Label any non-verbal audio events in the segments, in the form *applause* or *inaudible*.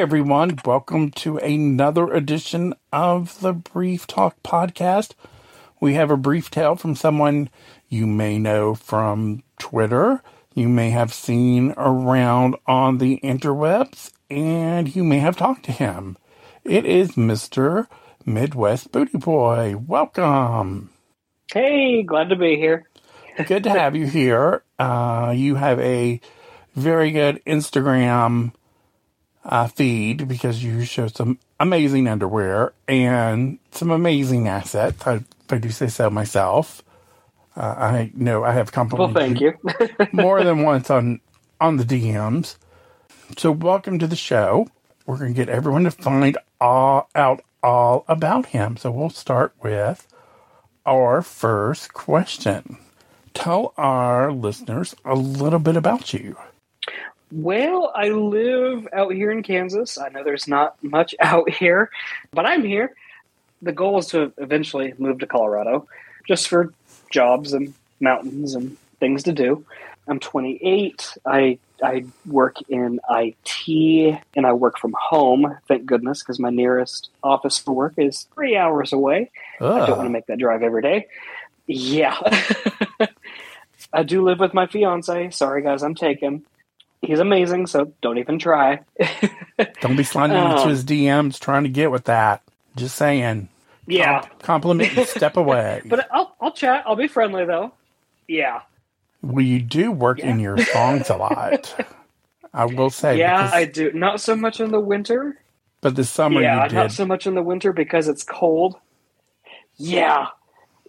everyone. Welcome to another edition of the Brief Talk podcast. We have a brief tale from someone you may know from Twitter, you may have seen around on the interwebs, and you may have talked to him. It is Mr. Midwest Booty Boy. Welcome. Hey, glad to be here. Good to have you here. Uh, you have a very good Instagram uh, feed because you show some amazing underwear and some amazing assets. I, if I do say so myself. Uh, I know I have complimented well, thank you, *laughs* more than *laughs* once on on the DMs. So welcome to the show. We're going to get everyone to find all out all about him. So we'll start with our first question. Tell our listeners a little bit about you. Well, I live out here in Kansas. I know there's not much *laughs* out here, but I'm here. The goal is to eventually move to Colorado just for jobs and mountains and things to do. I'm 28. I I work in IT and I work from home. Thank goodness, because my nearest office for work is three hours away. I don't want to ah. make that drive every day. Yeah, *laughs* I do live with my fiance. Sorry, guys, I'm taken he's amazing, so don't even try. *laughs* don't be sliding um, into his DMs trying to get with that. Just saying. Yeah. Com- compliment *laughs* step away. but I'll I'll chat. I'll be friendly though. Yeah. Well, you do work yeah. in your songs a lot. I will say. Yeah, I do. Not so much in the winter. But the summer, yeah, not so much in the winter because it's cold. Yeah,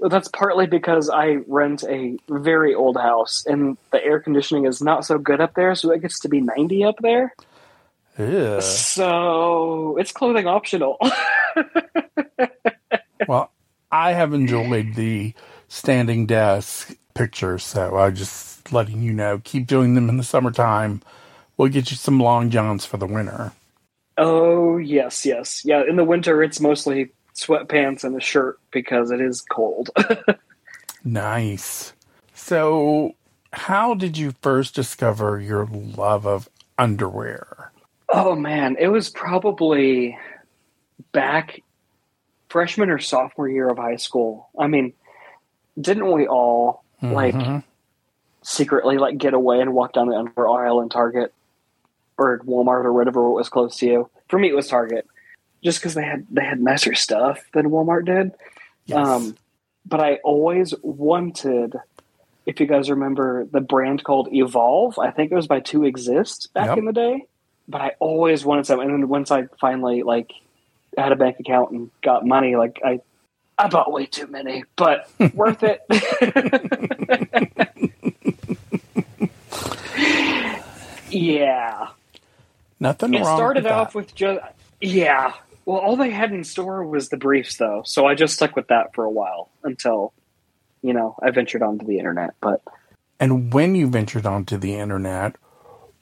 that's partly because I rent a very old house and the air conditioning is not so good up there, so it gets to be 90 up there. Yeah. So it's clothing optional. *laughs* well, I have enjoyed the standing desk pictures, so I'm just letting you know, keep doing them in the summertime. We'll get you some long johns for the winter. Oh yes, yes, yeah. In the winter, it's mostly sweatpants and a shirt because it is cold. *laughs* nice. So, how did you first discover your love of underwear? Oh man, it was probably back freshman or sophomore year of high school. I mean, didn't we all mm-hmm. like secretly like get away and walk down the underwear aisle in Target or Walmart or whatever it was close to you? For me, it was Target just because they had they had nicer stuff than Walmart did. Yes. Um, but I always wanted, if you guys remember, the brand called Evolve. I think it was by Two Exist back yep. in the day. But I always wanted some, and then once I finally like had a bank account and got money, like I I bought way too many, but *laughs* worth it. *laughs* yeah. Nothing it wrong. It started off with just yeah, well, all they had in store was the briefs, though, so I just stuck with that for a while until, you know, I ventured onto the internet. But and when you ventured onto the internet,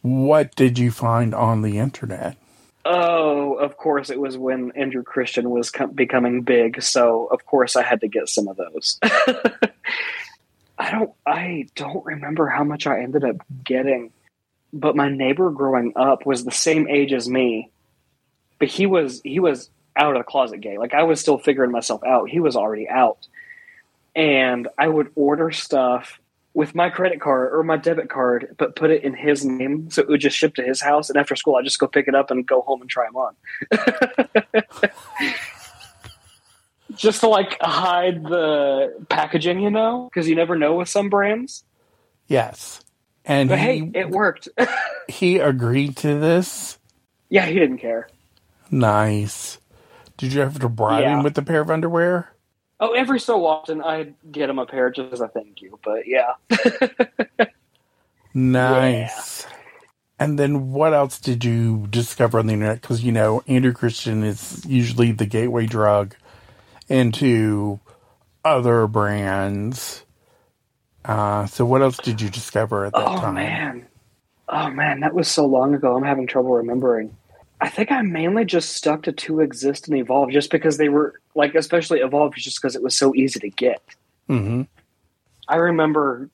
what did you find on the internet? Oh, of course, it was when Andrew Christian was com- becoming big, so of course I had to get some of those. *laughs* I don't, I don't remember how much I ended up getting, but my neighbor growing up was the same age as me, but he was he was out of the closet gay. Like I was still figuring myself out. He was already out. And I would order stuff with my credit card or my debit card, but put it in his name. So it would just ship to his house. And after school, I'd just go pick it up and go home and try them on. *laughs* just to like hide the packaging, you know, because you never know with some brands. Yes. And but he, hey, it worked. *laughs* he agreed to this. Yeah, he didn't care. Nice. Did you have to bribe yeah. him with a pair of underwear? Oh, every so often I'd get him a pair just as a thank you, but yeah. *laughs* nice. Yeah. And then what else did you discover on the internet? Because, you know, Andrew Christian is usually the gateway drug into other brands. Uh, so what else did you discover at that oh, time? Oh, man. Oh, man, that was so long ago. I'm having trouble remembering. I think I mainly just stuck to two exist and evolve just because they were like, especially evolve, just because it was so easy to get. Mm-hmm. I remember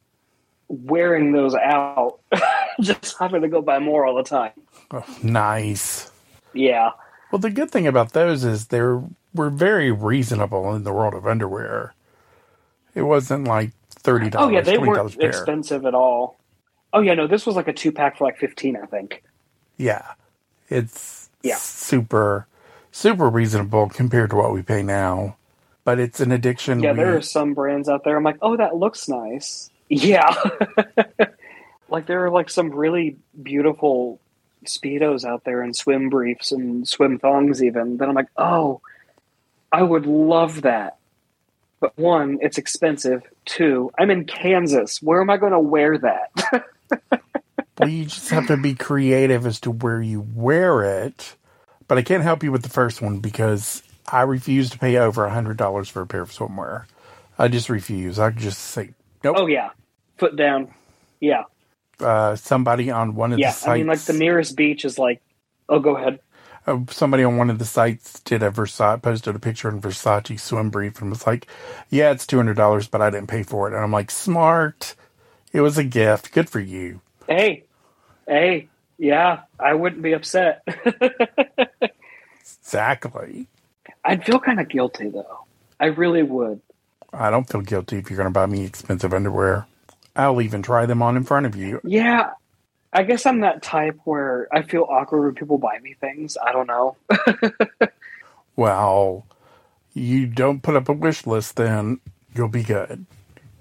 wearing those out, *laughs* just having to go buy more all the time. Oh, nice. Yeah. Well, the good thing about those is they're were very reasonable in the world of underwear. It wasn't like thirty dollars. Oh yeah, they $20 weren't expensive at all. Oh yeah, no, this was like a two pack for like fifteen, I think. Yeah, it's Yeah. super super reasonable compared to what we pay now. But it's an addiction. Yeah, we- there are some brands out there. I'm like, oh, that looks nice. *laughs* Yeah. *laughs* like there are like some really beautiful speedos out there and swim briefs and swim thongs even that I'm like, oh, I would love that. But one, it's expensive. Two, I'm in Kansas. Where am I going to wear that? *laughs* Well, you just have to be creative as to where you wear it. But I can't help you with the first one because I refuse to pay over a hundred dollars for a pair of swimwear. I just refuse. I just say nope. oh yeah, foot down. Yeah, Uh, somebody on one of yeah. the sites, I mean, like the nearest beach is like, oh, go ahead. uh, somebody on one of the sites did a Versace posted a picture in Versace swim brief and was like, "Yeah, it's two hundred dollars, but I didn't pay for it." And I'm like, "Smart. It was a gift. Good for you." Hey, hey, yeah, I wouldn't be upset. *laughs* Exactly. I'd feel kind of guilty though. I really would. I don't feel guilty if you're going to buy me expensive underwear. I'll even try them on in front of you. Yeah, I guess I'm that type where I feel awkward when people buy me things. I don't know. *laughs* Well, you don't put up a wish list, then you'll be good.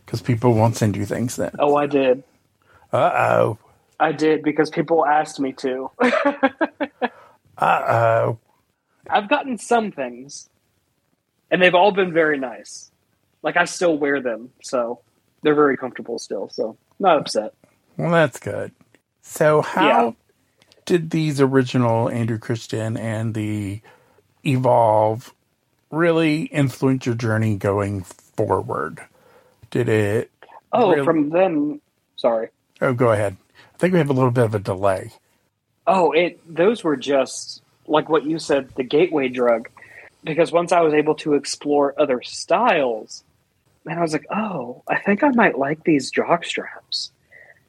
Because people won't send you things then. Oh, I did. Uh oh. I did because people asked me to. *laughs* Uh oh. I've gotten some things, and they've all been very nice. Like I still wear them, so they're very comfortable still. So not upset. Well, that's good. So, how Yeah. did these original Andrew Christian and the Evolve really influence your journey going forward? Did it? Oh, Really? from them. Sorry. Oh, go ahead. I think we have a little bit of a delay. Oh, it. Those were just like what you said, the gateway drug. Because once I was able to explore other styles, and I was like, oh, I think I might like these jock straps.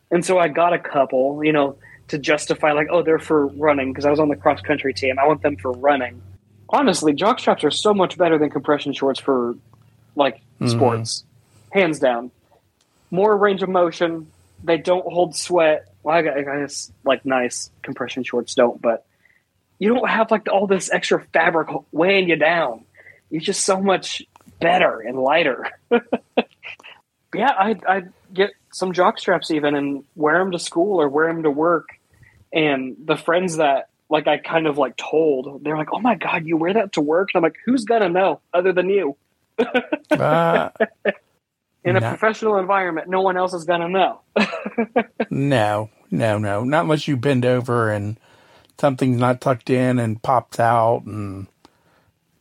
And so I got a couple, you know, to justify like, oh, they're for running because I was on the cross country team. I want them for running. Honestly, jock straps are so much better than compression shorts for like Mhm. sports, hands down. More range of motion. They don't hold sweat. Well, I gu- I guess like nice compression shorts don't, but you don't have like all this extra fabric weighing you down. You're just so much better and lighter. *laughs* yeah, I I get some jock straps even and wear them to school or wear them to work. And the friends that like I kind of like told, they're like, "Oh my god, you wear that to work?" And I'm like, "Who's gonna know other than you?" Uh, *laughs* In a professional environment, no one else is gonna know. *laughs* no, no, no. Not unless you bend over and something's not tucked in and pops out. And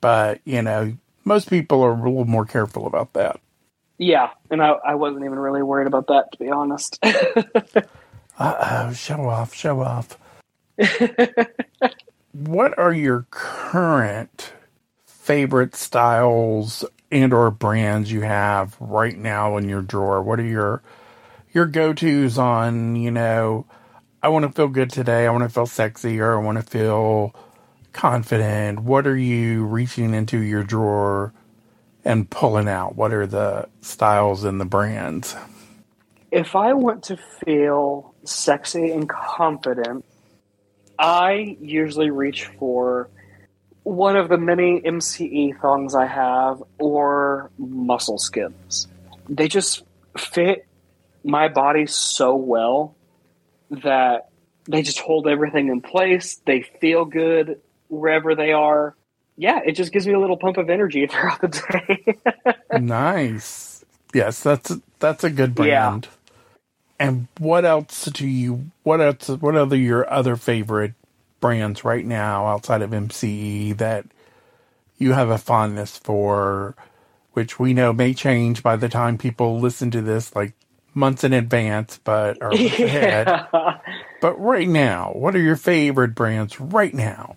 but you know, most people are a little more careful about that. yeah, and I, I wasn't even really worried about that to be honest. *laughs* Uh oh, show off, show off. *laughs* what are your current favorite styles and or brands you have right now in your drawer? What are your your go-tos on, you know, I want to feel good today, I want to feel sexy or I want to feel confident. What are you reaching into your drawer and pulling out? What are the styles and the brands? if I want to feel sexy and confident, I usually reach for one of the many MCE thongs I have or muscle skins. They just fit my body so well that they just hold everything in place. They feel good wherever they are. Yeah, it just gives me a little pump of energy *laughs* throughout the day. nice. Yes, that's that's a good brand. And what else do you? What else? What other your other favorite brands right now outside of MCE that you have a fondness for? Which we know may change by the time people listen to this, like months in advance, but or months *laughs* ahead. But right now, what are your favorite brands right now?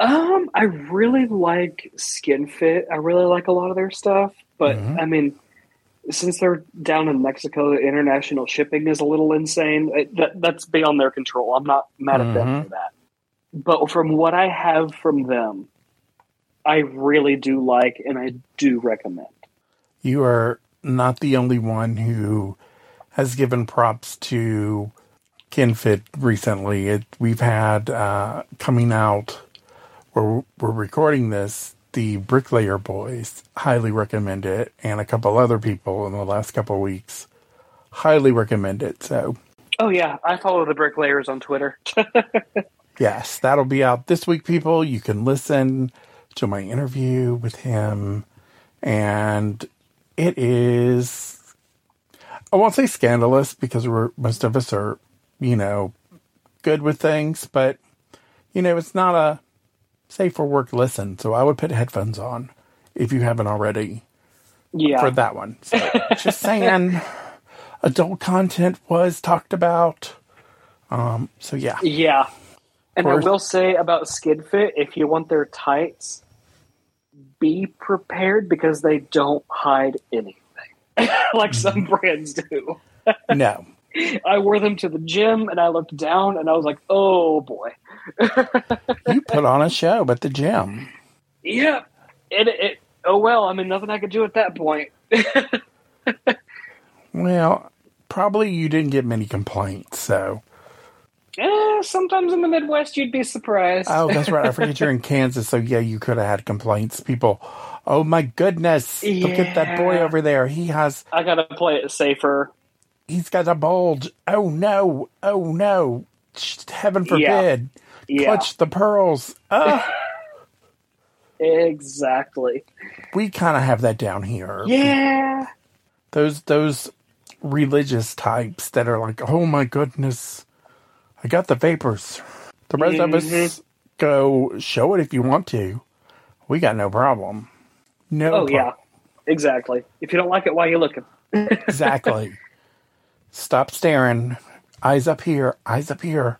Um, I really like Skin Fit. I really like a lot of their stuff, but Mhm. I mean, since they're down in Mexico, international shipping is a little insane. It, that that's beyond their control. I'm not mad at them Mhm. for that. but from what I have from them, I really do like and I do recommend. You are not the only one who has given props to KinFit recently. It, we've had uh, coming out where we're recording this, the Bricklayer Boys highly recommend it, and a couple other people in the last couple weeks highly recommend it. So, oh yeah, I follow the Bricklayers on Twitter. *laughs* yes, that'll be out this week, people. You can listen to my interview with him, and it is. I won't say scandalous because we're most of us are, you know, good with things, but you know, it's not a safe for work listen. So I would put headphones on if you haven't already. Yeah. For that one. So *laughs* just saying adult content was talked about. Um, so yeah. Yeah. And I will say about SkidFit, if you want their tights, be prepared because they don't hide anything *laughs* like some mm-hmm. brands do. no. *laughs* I wore them to the gym and I looked down and I was like, oh boy. You put on a show at the gym. Yeah. It, it, oh well, I mean, nothing I could do at that point. *laughs* well, probably you didn't get many complaints, so. Eh, sometimes in the Midwest you'd be surprised. oh, that's right. I forget you're in *laughs* Kansas, so yeah, you could have had complaints. People, oh my goodness, yeah. look at that boy over there. He has. I gotta play it safer. He's got a bulge. Oh no! Oh no! Heaven forbid! Yeah. Clutch the pearls. Oh. exactly. We kind of have that down here. Yeah. Those those religious types that are like, oh my goodness, I got the vapors. The rest mm-hmm. of us mm-hmm. go show it if you want to. We got no problem. No. Oh problem. yeah, exactly. If you don't like it, why are you looking? *laughs* exactly. Stop staring. Eyes up here. Eyes up here.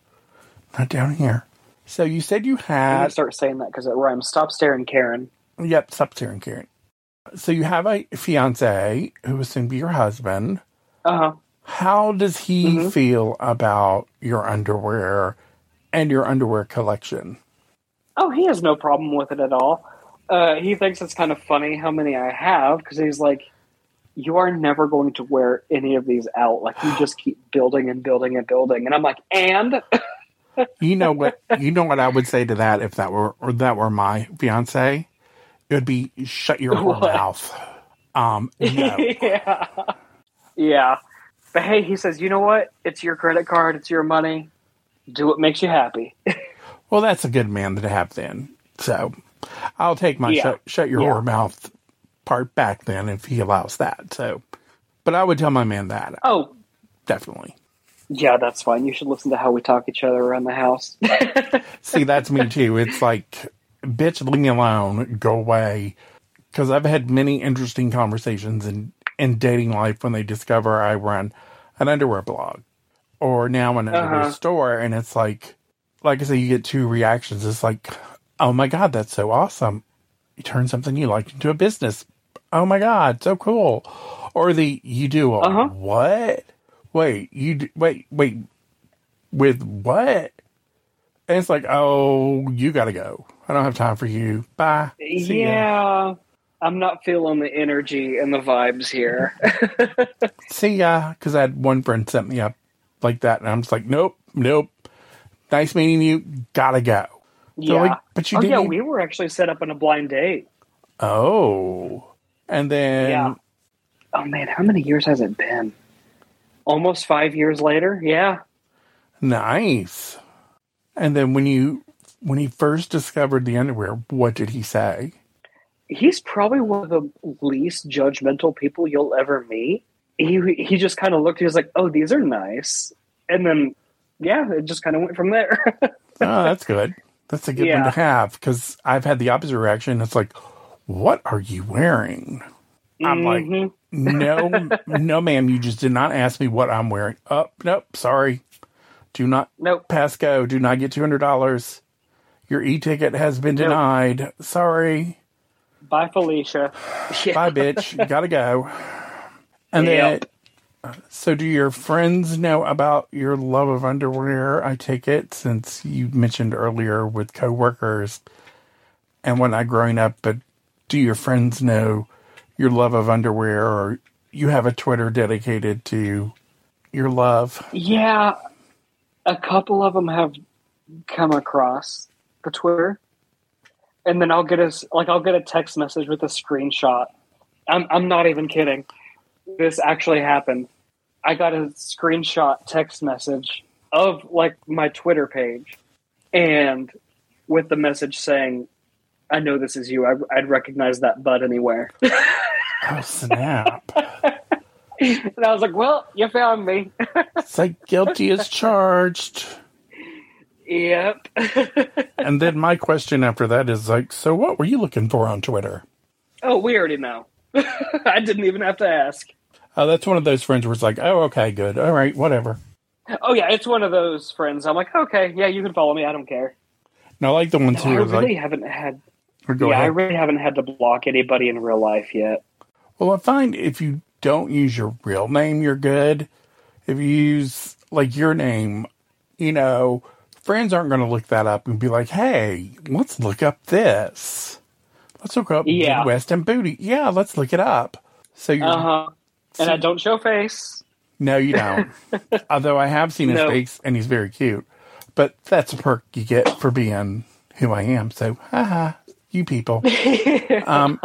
Not down here. So you said you had. start saying that because it rhymes. Stop staring, Karen. Yep, stop staring, Karen. So you have a fiance who will soon be your husband. Uh huh. How does he mm-hmm. feel about your underwear and your underwear collection? Oh, he has no problem with it at all. Uh, he thinks it's kind of funny how many I have because he's like, you are never going to wear any of these out. Like you just keep building and building and building. And I'm like, and *laughs* you know what? You know what I would say to that if that were or that were my fiance. It would be shut your *laughs* mouth. Um, no. *laughs* yeah, yeah. But hey, he says, you know what? It's your credit card. It's your money. Do what makes you happy. *laughs* well, that's a good man to have then. So I'll take my yeah. shut, shut your yeah. mouth part back then if he allows that. So, but I would tell my man that. Oh, definitely. Yeah, that's fine. You should listen to how we talk each other around the house. *laughs* See, that's me too. It's like, bitch, leave me alone. Go away. Because I've had many interesting conversations in, in dating life when they discover I run an underwear blog or now an underwear uh-huh. store. And it's like, like I say, you get two reactions. It's like, oh my God, that's so awesome. You turn something you like into a business oh my god, so cool. Or the you do a uh-huh. what? Wait, you wait, wait, with what? And it's like, oh, you got to go. I don't have time for you. Bye. See yeah. Ya. I'm not feeling the energy and the vibes here. *laughs* See ya. Because I had one friend set me up like that, and I'm just like, nope, nope. Nice meeting you. Gotta go. So yeah. Like, but you oh, didn't. Yeah, we were actually set up on a blind date. Oh. And then. Yeah. Oh, man. How many years has it been? Almost five years later. Yeah. Nice. And then when you when he first discovered the underwear, what did he say? He's probably one of the least judgmental people you'll ever meet. He he just kind of looked. He was like, "Oh, these are nice," and then yeah, it just kind of went from there. *laughs* oh, that's good. That's a good yeah. one to have because I've had the opposite reaction. It's like, what are you wearing? I'm mm-hmm. like, no, no, ma'am, you just did not ask me what I'm wearing. Oh, nope, sorry. Do not, nope. pass go. Do not get $200. Your e ticket has been nope. denied. Sorry. Bye, Felicia. *sighs* Bye, bitch. Gotta go. And yep. then So, do your friends know about your love of underwear? I take it since you mentioned earlier with coworkers and whatnot growing up. But do your friends know your love of underwear, or you have a Twitter dedicated to your love? Yeah, a couple of them have come across the Twitter, and then I'll get a like I'll get a text message with a screenshot. I'm I'm not even kidding. This actually happened. I got a screenshot text message of like my Twitter page, and with the message saying, "I know this is you. I, I'd recognize that butt anywhere." *laughs* Oh, snap. and I was like, "Well, you found me." it's like guilty as charged. yep. *laughs* And then my question after that is like, so what were you looking for on Twitter? oh, we already know. *laughs* I didn't even have to ask. Oh, that's one of those friends where it's like, oh, okay, good. All right, whatever. Oh yeah, it's one of those friends. I'm like, okay, yeah, you can follow me. I don't care. Now, I like the ones I who are really like, haven't had. Yeah, I really haven't had to block anybody in real life yet. Well, I find if you don't use your real name, you're good. If you use like your name, you know, friends aren't going to look that up and be like, hey, let's look up this. Let's look up Yeah. West and Booty. Yeah, let's look it up. So you're, Uh huh. And I don't show face. no, you don't. *laughs* Although I have seen his No. face and he's very cute. But that's a perk you get for being who I am. So, haha, you people. *laughs* um,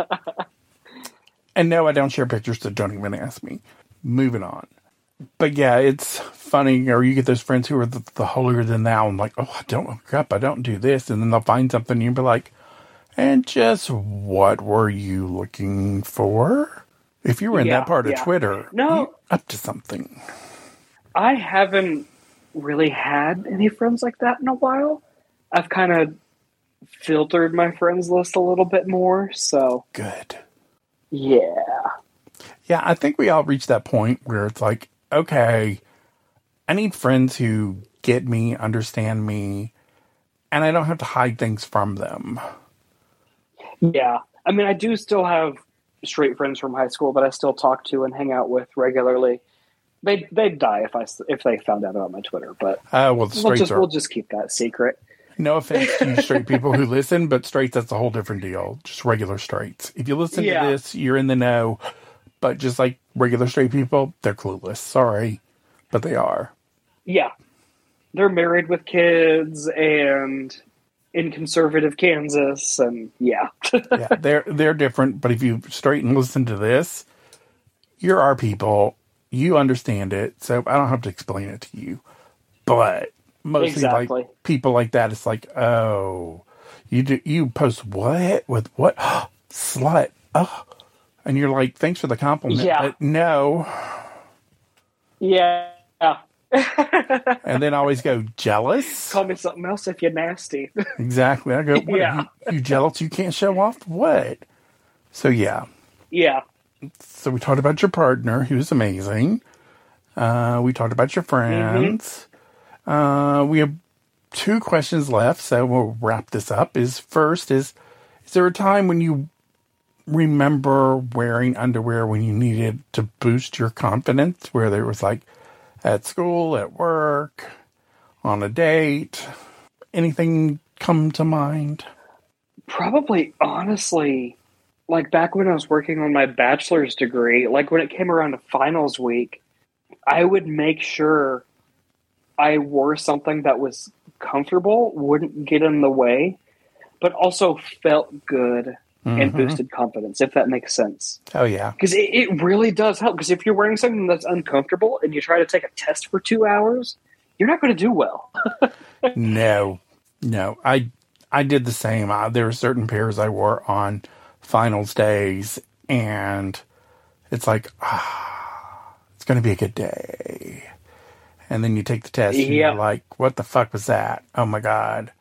and no, I don't share pictures, so don't even ask me. Moving on. But yeah, it's funny, or you get those friends who are the, the holier than thou and like, oh, I don't look up, I don't do this. And then they'll find something and you'll be like, and just what were you looking for? If you were in Yeah, that part of yeah. Twitter, No. up to something. I haven't really had any friends like that in a while. I've kind of filtered my friends list a little bit more. So Good. yeah, Yeah, I think we all reach that point where it's like, okay, I need friends who get me, understand me, and I don't have to hide things from them. yeah. I mean, I do still have straight friends from high school that I still talk to and hang out with regularly. They they'd die if I if they found out about my Twitter, but Uh, well, we'll just are. we'll just keep that secret. No offense to you straight people who listen, but straights, that's a whole different deal. Just regular straights. If you listen Yeah. to this, you're in the know. But just like regular straight people, they're clueless. Sorry, but they are. Yeah, they're married with kids and in conservative Kansas, and yeah, *laughs* yeah, they're they're different. But if you straight and listen to this, you're our people. You understand it, so I don't have to explain it to you. But mostly, Exactly. like people like that, it's like, oh, you do you post what with what *gasps* slut? Oh, and you're like, thanks for the compliment, Yeah. but no. yeah. *laughs* And then I always go jealous. Call me something else if you're nasty. *laughs* Exactly. I go, what, Yeah. you, you jealous? You can't show off what? So yeah. yeah, So we talked about your partner, who's amazing. Uh, we talked about your friends. Uh, we have two questions left, so we'll wrap this up. Is first is is there a time when you remember wearing underwear when you needed to boost your confidence, where there was like at school, at work, on a date? Anything come to mind? probably honestly, like back when I was working on my bachelor's degree, like when it came around to finals week, I would make sure I wore something that was comfortable, wouldn't get in the way, but also felt good and Mhm. boosted confidence, if that makes sense. Oh yeah. Because it, it really does help. Because if you're wearing something that's uncomfortable and you try to take a test for two hours, you're not going to do well. *laughs* No, no. I I did the same. Uh, there were certain pairs I wore on finals days, and it's like, ah, it's going to be a good day. And then you take the test, and Yeah. you're like, what the fuck was that? Oh my god.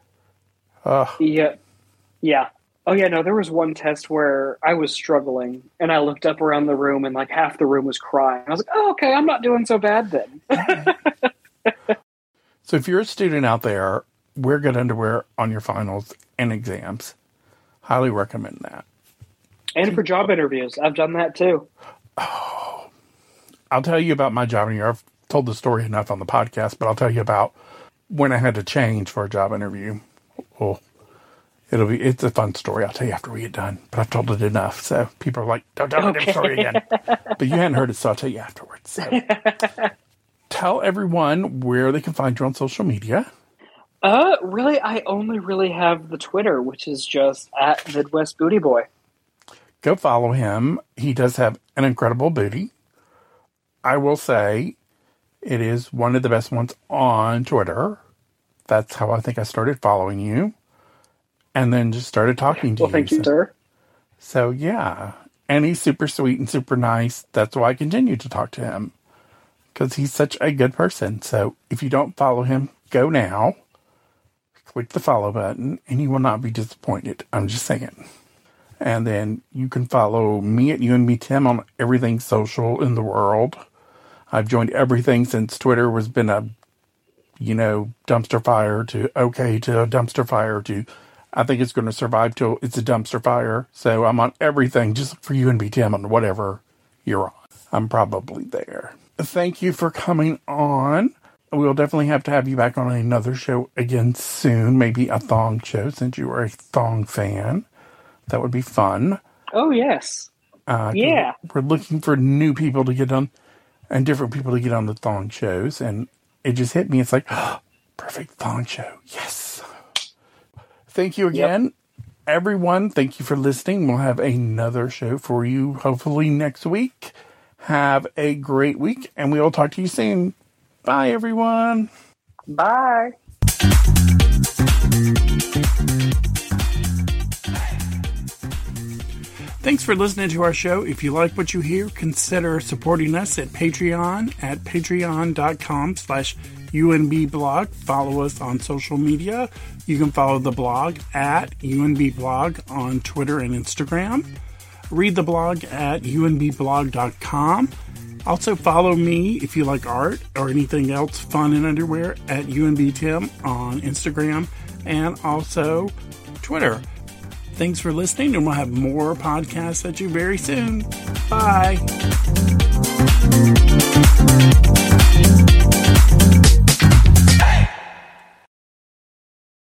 Oh, Yeah. Yeah. Oh yeah, no, there was one test where I was struggling and I looked up around the room and like half the room was crying. I was like, "Oh, okay, I'm not doing so bad then." *laughs* so if you're a student out there, wear good underwear on your finals and exams. Highly recommend that. and for job interviews, I've done that too. Oh, I'll tell you about my job interview. Told the story enough on the podcast, but I'll tell you about when I had to change for a job interview. Oh, it'll be it's a fun story. I'll tell you after we get done. But I've told it enough, so people are like, "Don't tell okay. the story again." *laughs* but you hadn't heard it, so I'll tell you afterwards. So. *laughs* tell everyone where they can find you on social media. Uh, really, I only really have the Twitter, which is just at Midwest Booty Boy. Go follow him. He does have an incredible booty. I will say it is one of the best ones on Twitter. That's how I think I started following you. And then just started talking to well, you. Thank you, so, sir. So, yeah. And he's super sweet and super nice. That's why I continue to talk to him because he's such a good person. So, if you don't follow him, go now click the follow button and you will not be disappointed. I'm just saying. And then you can follow me at UNB Tim on everything social in the world. I've joined everything since Twitter was been a, you know, dumpster fire to okay to a dumpster fire to I think it's going to survive till it's a dumpster fire. So I'm on everything just for UNB Tim on whatever you're on. I'm probably there. Thank you for coming on we'll definitely have to have you back on another show again soon. Maybe a thong show since you are a thong fan. That would be fun. Oh yes. Uh, yeah. We're looking for new people to get on and different people to get on the thong shows. And it just hit me. It's like, oh, *gasps* perfect thong show. Yes. Thank you again. Yep. Everyone, thank you for listening. We'll have another show for you hopefully next week. Have a great week, and we will talk to you soon. Bye, everyone. Bye. Thanks for listening to our show. If you like what you hear, consider supporting us at Patreon at patreon.com slash UNBblog. Follow us on social media. You can follow the blog at UNBblog on Twitter and Instagram. Read the blog at unbblog.com. Also, follow me if you like art or anything else fun in underwear at UNBTim on Instagram and also Twitter. Thanks for listening, and we'll have more podcasts at you very soon. Bye.